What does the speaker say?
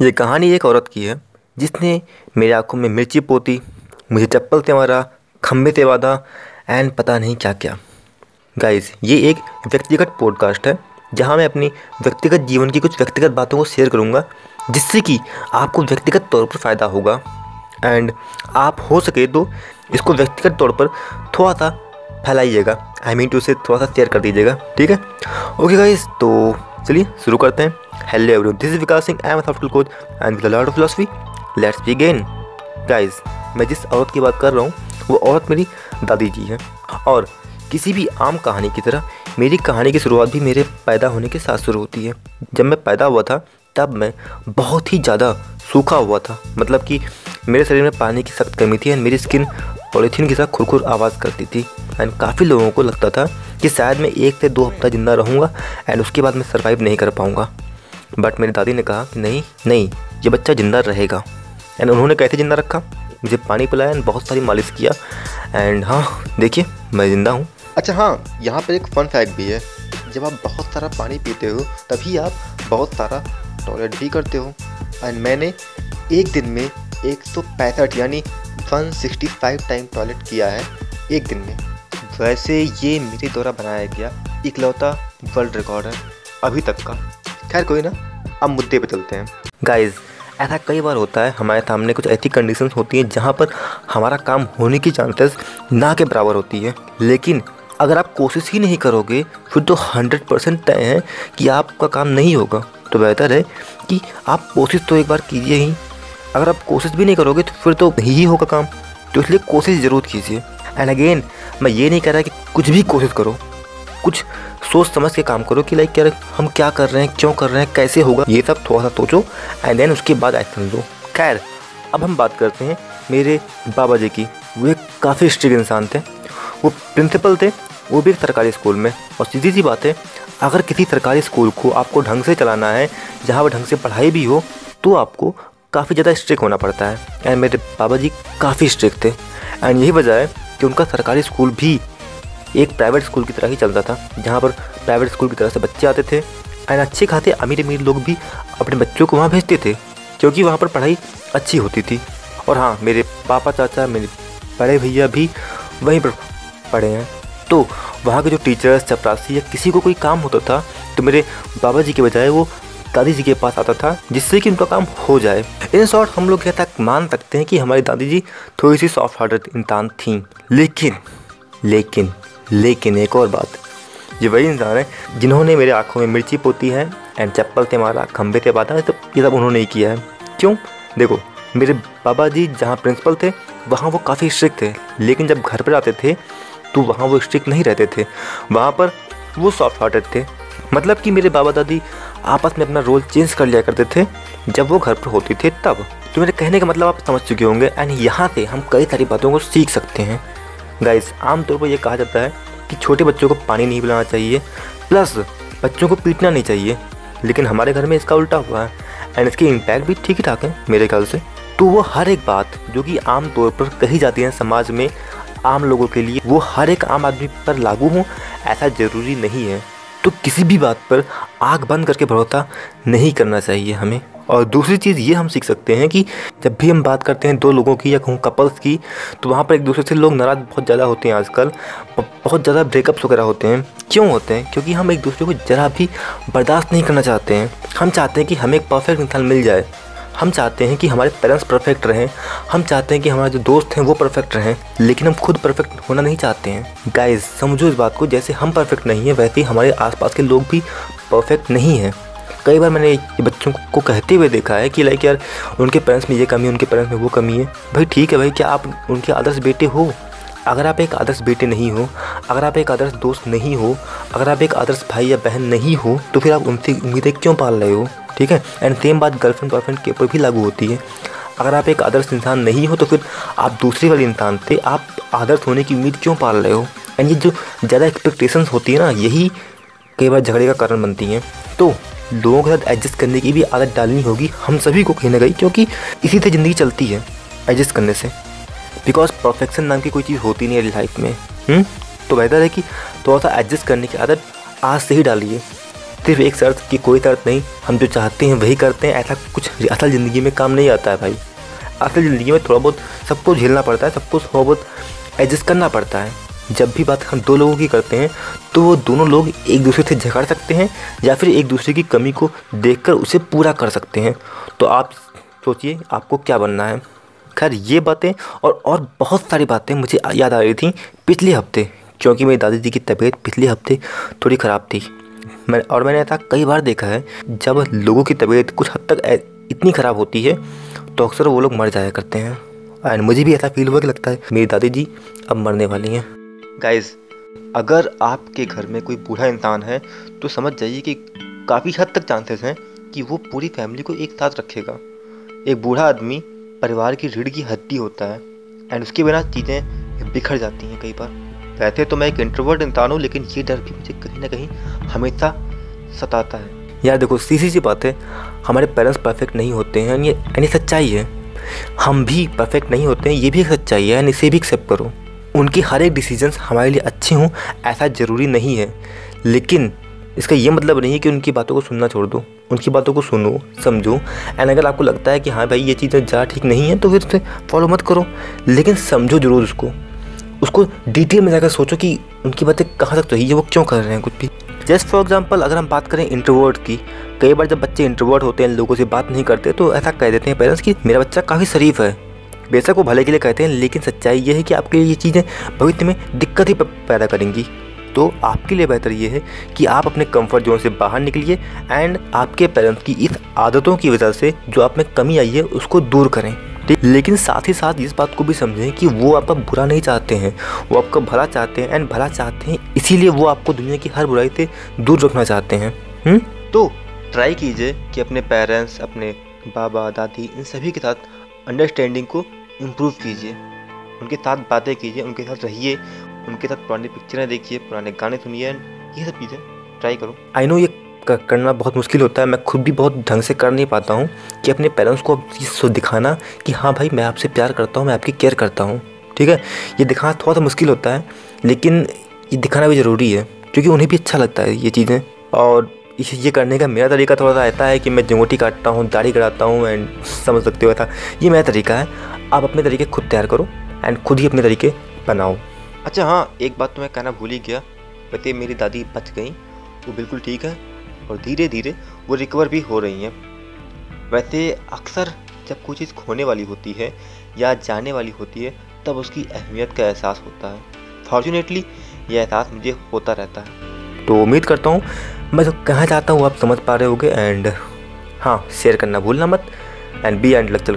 ये कहानी एक औरत की है, जिसने मेरी आँखों में मिर्ची पोती, मुझे चप्पल से मारा खंभे से एंड पता नहीं क्या क्या। गाइस ये एक व्यक्तिगत पॉडकास्ट है, जहाँ मैं अपनी व्यक्तिगत जीवन की कुछ व्यक्तिगत बातों को शेयर करूँगा, जिससे कि आपको व्यक्तिगत तौर पर फ़ायदा होगा। एंड आप हो सके तो इसको व्यक्तिगत तौर पर थोड़ा सा फैलाइएगा। आई मीन टू से थोड़ा सा शेयर कर दीजिएगा, ठीक है? ओके गाइस तो चलिए, शुरू करते हैं। Hello everyone this is Vikas Singh I am software coach and with lot of philosophy let's begin guys मैं जिस औरत की बात कर रहा हूँ, वो औरत मेरी दादी जी है। और किसी भी आम कहानी की तरह, मेरी कहानी की शुरुआत भी मेरे पैदा होने के साथ शुरू होती है। जब मैं पैदा हुआ था, तब मैं बहुत ही ज़्यादा सूखा हुआ था। मतलब कि मेरे शरीर में पानी की सख्त कमी थी एंड मेरी स्किन पॉलीथीन के साथ खुरखुर आवाज़ करती थी। एंड काफ़ी लोगों को लगता था कि शायद मैं एक से दो हफ़्ता ज़िंदा रहूँगा एंड उसके बाद मैं सर्वाइव नहीं कर पाऊँगा। बट मेरी दादी ने कहा कि नहीं नहीं, ये बच्चा ज़िंदा रहेगा। एंड उन्होंने कैसे ज़िंदा रखा। मुझे पानी पिलाया एंड बहुत सारी मालिश किया। एंड हाँ देखिए, मैं ज़िंदा हूँ। अच्छा हाँ यहाँ पर एक फ़न फैक्ट भी है। जब आप बहुत सारा पानी पीते हो, तभी आप बहुत सारा टॉयलेट भी करते हो। एंड मैंने एक दिन में एक सौ पैंसठ, यानी one sixty five time toilet किया है, एक दिन में। वैसे ये मेरे द्वारा बनाया गया, इकलौता वर्ल्ड रिकॉर्ड है, अभी तक का। खैर, कोई ना, अब मुद्दे पे चलते हैं। गाइज़ ऐसा कई बार होता है, हमारे सामने कुछ ऐसी कंडीशंस होती हैं, जहाँ पर हमारा काम होने की चांसेस ना के बराबर होती है। लेकिन अगर आप कोशिश ही नहीं करोगे, फिर तो हंड्रेड परसेंट तय है कि आपका काम नहीं होगा। तो बेहतर है कि आप कोशिश तो एक बार कीजिए ही। अगर आप कोशिश भी नहीं करोगे तो फिर तो नहीं ही होगा काम। तो इसलिए कोशिश ज़रूर कीजिए। एंड अगेन मैं ये नहीं कह रहा कि कुछ भी कोशिश करो। कुछ सोच समझ के काम करो कि लाइक यार, हम क्या कर रहे हैं, क्यों कर रहे हैं, कैसे होगा? ये सब थोड़ा सा सोचो एंड देन उसके बाद एक्शन लो। खैर, अब हम बात करते हैं मेरे बाबा जी की। वो एक काफ़ी स्ट्रिक्ट इंसान थे। वो प्रिंसिपल थे, वो भी एक सरकारी स्कूल में। और सीधी सी बात है, अगर किसी सरकारी स्कूल को आपको ढंग से चलाना है, जहाँ पर ढंग से पढ़ाई भी हो तो आपको काफ़ी ज़्यादा स्ट्रिक्ट होना पड़ता है। एंड मेरे बाबा जी काफ़ी स्ट्रिक्ट थे। एंड यही वजह है कि उनका सरकारी स्कूल भी एक प्राइवेट स्कूल की तरह ही चलता था, जहाँ पर प्राइवेट स्कूल की तरह से बच्चे आते थे एंड अच्छे खाते अमीर अमीर लोग भी अपने बच्चों को वहाँ भेजते थे, क्योंकि वहाँ पर पढ़ाई अच्छी होती थी। और हाँ मेरे पापा, चाचा, मेरे बड़े भैया भी वहीं पर पढ़े हैं। तो वहाँ के जो टीचर्स चपरासी या किसी को कोई काम होता था तो मेरे बाबा जी के बजाय वो दादी जी के पास आता था, जिससे कि उनका काम हो जाए। इन शॉर्ट हम लोग यह तक मान सकते हैं कि हमारी दादी जी थोड़ी सी सॉफ्ट हार्टेड इंसान थी। लेकिन लेकिन लेकिन एक और बात, ये वही इंसान है जिन्होंने मेरे आँखों में मिर्ची पोती है एंड चप्पल से मारा खंभे से बांधा तो ये सब उन्होंने ही किया है। क्यों? देखो, मेरे बाबा जी जहाँ प्रिंसिपल थे, वहाँ वो काफ़ी स्ट्रिक्ट थे, लेकिन जब घर पर आते थे तो वहाँ वो स्ट्रिक्ट नहीं रहते थे। वहाँ पर वो सॉफ्ट हार्टेड थे। मतलब कि मेरे बाबा दादी आपस में अपना रोल चेंज कर लिया करते थे। जब वो घर पर होती थे तब तो मेरे कहने का मतलब आप समझ चुके होंगे एंड यहाँ से हम कई सारी बातों को सीख सकते हैं। गाइस आमतौर पर यह कहा जाता है कि छोटे बच्चों को पानी नहीं पिलाना चाहिए प्लस बच्चों को पीटना नहीं चाहिए। लेकिन हमारे घर में इसका उल्टा हुआ है एंड इसके इम्पैक्ट भी ठीक ठाक है, मेरे ख्याल से। तो वो हर एक बात जो कि आम तौर पर कही जाती है समाज में आम लोगों के लिए, वो हर एक आम आदमी पर लागू हो, ऐसा ज़रूरी नहीं है। तो किसी भी बात पर आग बंद करके भरोसा नहीं करना चाहिए हमें। और दूसरी चीज़ ये हम सीख सकते हैं कि जब भी हम बात करते हैं दो लोगों की या कहूँ कपल्स की तो वहाँ पर एक दूसरे से लोग नाराज़ बहुत ज़्यादा होते हैं आजकल बहुत ज़्यादा ब्रेकअप्स वगैरह होते हैं। क्यों होते हैं? क्योंकि हम एक दूसरे को ज़रा भी बर्दाश्त नहीं करना चाहते हैं। हम चाहते हैं कि हमें एक परफेक्ट इंसान मिल जाए। हम चाहते हैं कि हमारे पेरेंट्स परफेक्ट रहें। हम चाहते हैं कि हमारे जो दोस्त हैं वो परफेक्ट रहें, लेकिन हम खुद परफेक्ट होना नहीं चाहते हैं। गाइस समझो इस बात को, जैसे हम परफेक्ट नहीं हैं, वैसे ही हमारे आसपास के लोग भी परफेक्ट नहीं हैं। कई बार मैंने बच्चों को कहते हुए देखा है कि लाइक यार, उनके पेरेंट्स में ये कमी है, उनके पेरेंट्स में वो कमी है। भाई ठीक है भाई, क्या आप उनके आदर्श बेटे हो? अगर आप एक आदर्श बेटे नहीं हो, अगर आप एक आदर्श दोस्त नहीं हो, अगर आप एक आदर्श भाई या बहन नहीं हो तो फिर आप उनसे उम्मीदें क्यों पाल रहे हो? ठीक है? एंड सेम बात गर्लफ्रेंड बॉयफ्रेंड के ऊपर भी लागू होती है। अगर आप एक आदर्श इंसान नहीं हो तो फिर आप दूसरे वाले इंसान थे आप आदर्श होने की उम्मीद क्यों पाल रहे हो? एंड ये जो ज़्यादा एक्सपेक्टेशंस होती है ना, यही कई बार झगड़े का कारण बनती हैं। तो लोगों के साथ एडजस्ट करने की भी आदत डालनी होगी। हम सभी को कहीं ना कहीं, क्योंकि इसी से ज़िंदगी चलती है एडजस्ट करने से। बिकॉज़ परफेक्शन नाम की कोई चीज़ होती नहीं है लाइफ में। हुँ? हम्म? तो बेहतर है कि थोड़ा सा एडजस्ट करने की आदत आज से ही डालिए। सिर्फ़ एक शर्त कि कोई शर्त नहीं, हम जो चाहते हैं वही करते हैं। ऐसा कुछ असल ज़िंदगी में काम नहीं आता है भाई। असल ज़िंदगी में थोड़ा बहुत सबको झेलना पड़ता है सबको थोड़ा बहुत एडजस्ट करना पड़ता है। जब भी बात हम दो लोगों की करते हैं तो वो दोनों लोग एक दूसरे से झगड़ सकते हैं, या फिर एक दूसरे की कमी को देखकर उसे पूरा कर सकते हैं। तो आप सोचिए, आपको क्या बनना है। खैर, ये बातें और और बहुत सारी बातें मुझे याद आ रही थी पिछले हफ़्ते, क्योंकि मेरी दादी जी की तबीयत पिछले हफ़्ते थोड़ी ख़राब थी। मैं, और मैंने ऐसा कई बार देखा है, जब लोगों की तबीयत कुछ हद तक इतनी ख़राब होती है तो अक्सर वो लोग मर जाया करते हैं। एंड मुझे भी ऐसा फील हुआ कि लगता है मेरी दादी जी अब मरने वाली हैं। गाइस अगर आपके घर में कोई बूढ़ा इंसान है तो समझ जाइए कि काफ़ी हद तक चांसेस हैं कि वो पूरी फैमिली को एक साथ रखेगा। एक बूढ़ा आदमी परिवार की रीढ़ की हड्डी होता है एंड उसके बिना चीज़ें बिखर जाती हैं कई बार वैसे तो मैं एक इंट्रोवर्ट इंसान हूँ, लेकिन ये डर भी मुझे कहीं ना कहीं हमेशा सताता है। यार देखो, सीधी सी बात है, हमारे पेरेंट्स परफेक्ट नहीं होते हैं ये यानी सच्चाई है। हम भी परफेक्ट नहीं होते हैं, ये भी सच्चाई है यानी इसे भी एक्सेप्ट करो। उनकी हर एक डिसीजंस हमारे लिए अच्छे हों, ऐसा ज़रूरी नहीं है। लेकिन इसका ये मतलब नहीं है कि उनकी बातों को सुनना छोड़ दो, उनकी बातों को सुनो, समझो। एंड अगर आपको लगता है कि हाँ भाई, ये चीज़ें ज़्यादा ठीक नहीं है तो फिर उसे फॉलो मत करो। लेकिन समझो ज़रूर उसको। उसको डिटेल में जाकर सोचो कि उनकी बातें कहाँ तक है, वो क्यों कर रहे हैं कुछ भी। जस्ट फॉर एग्ज़ाम्पल अगर हम बात करें इंट्रोवर्ट की, कई बार जब बच्चे इंट्रोवर्ट होते हैं, लोगों से बात नहीं करते तो ऐसा कह देते हैं पेरेंट्स कि मेरा बच्चा काफ़ी शरीफ है। बेशक वो भले के लिए कहते हैं, लेकिन सच्चाई ये है कि आपके लिए ये चीज़ें भविष्य में दिक्कत ही पैदा करेंगी। तो आपके लिए बेहतर ये है कि आप अपने कंफर्ट जोन से बाहर निकलिए एंड आपके पेरेंट्स की इस आदतों की वजह से जो आप में कमी आई है, उसको दूर करें। ठीक? लेकिन साथ ही साथ इस बात को भी समझें कि वो आपका बुरा नहीं चाहते हैं, वो आपका भला चाहते हैं एंड भला चाहते हैं, इसीलिए वो आपको दुनिया की हर बुराई से दूर रखना चाहते हैं। हुँ? तो ट्राई कीजिए कि अपने पेरेंट्स अपने बाबा, दादी इन सभी के साथ अंडरस्टैंडिंग को इम्प्रूव कीजिए। उनके साथ बातें कीजिए, उनके साथ रहिए, उनके साथ पुरानी पिक्चरें देखिए, पुराने गाने सुनिए, ये सब चीज़ें ट्राई करो। आई नो ये करना बहुत मुश्किल होता है, मैं खुद भी बहुत ढंग से कर नहीं पाता हूँ कि अपने पेरेंट्स को चीज़ दिखाना कि हाँ भाई मैं आपसे प्यार करता हूँ, मैं आपकी केयर करता हूँ, ठीक है? ये दिखाना थोड़ा सा मुश्किल होता है, लेकिन ये दिखाना भी ज़रूरी है, क्योंकि उन्हें भी अच्छा लगता है ये चीज़ें। और ये करने का मेरा तरीका थोड़ा सा ऐसा है कि मैं जमोटी काटता हूँ दाढ़ी कराता हूँ एंड समझ सकते हो था ये मेरा तरीका है। आप अपने तरीके खुद तैयार करो एंड खुद ही अपने तरीके बनाओ। अच्छा हाँ एक बात तो मैं कहना भूल ही गया। वैसे मेरी दादी बच गई। वो बिल्कुल ठीक है और धीरे धीरे वो रिकवर भी हो रही हैं। वैसे अक्सर जब कोई चीज़ खोने वाली होती है या जाने वाली होती है तब उसकी अहमियत का एहसास होता है। फॉर्चुनेटली ये एहसास मुझे होता रहता है। तो उम्मीद करता हूँ मैं जो कहना चाहता हूँ, आप समझ पा रहे होगे एंड हाँ शेयर करना भूलना मत एंड बी एंड लग चल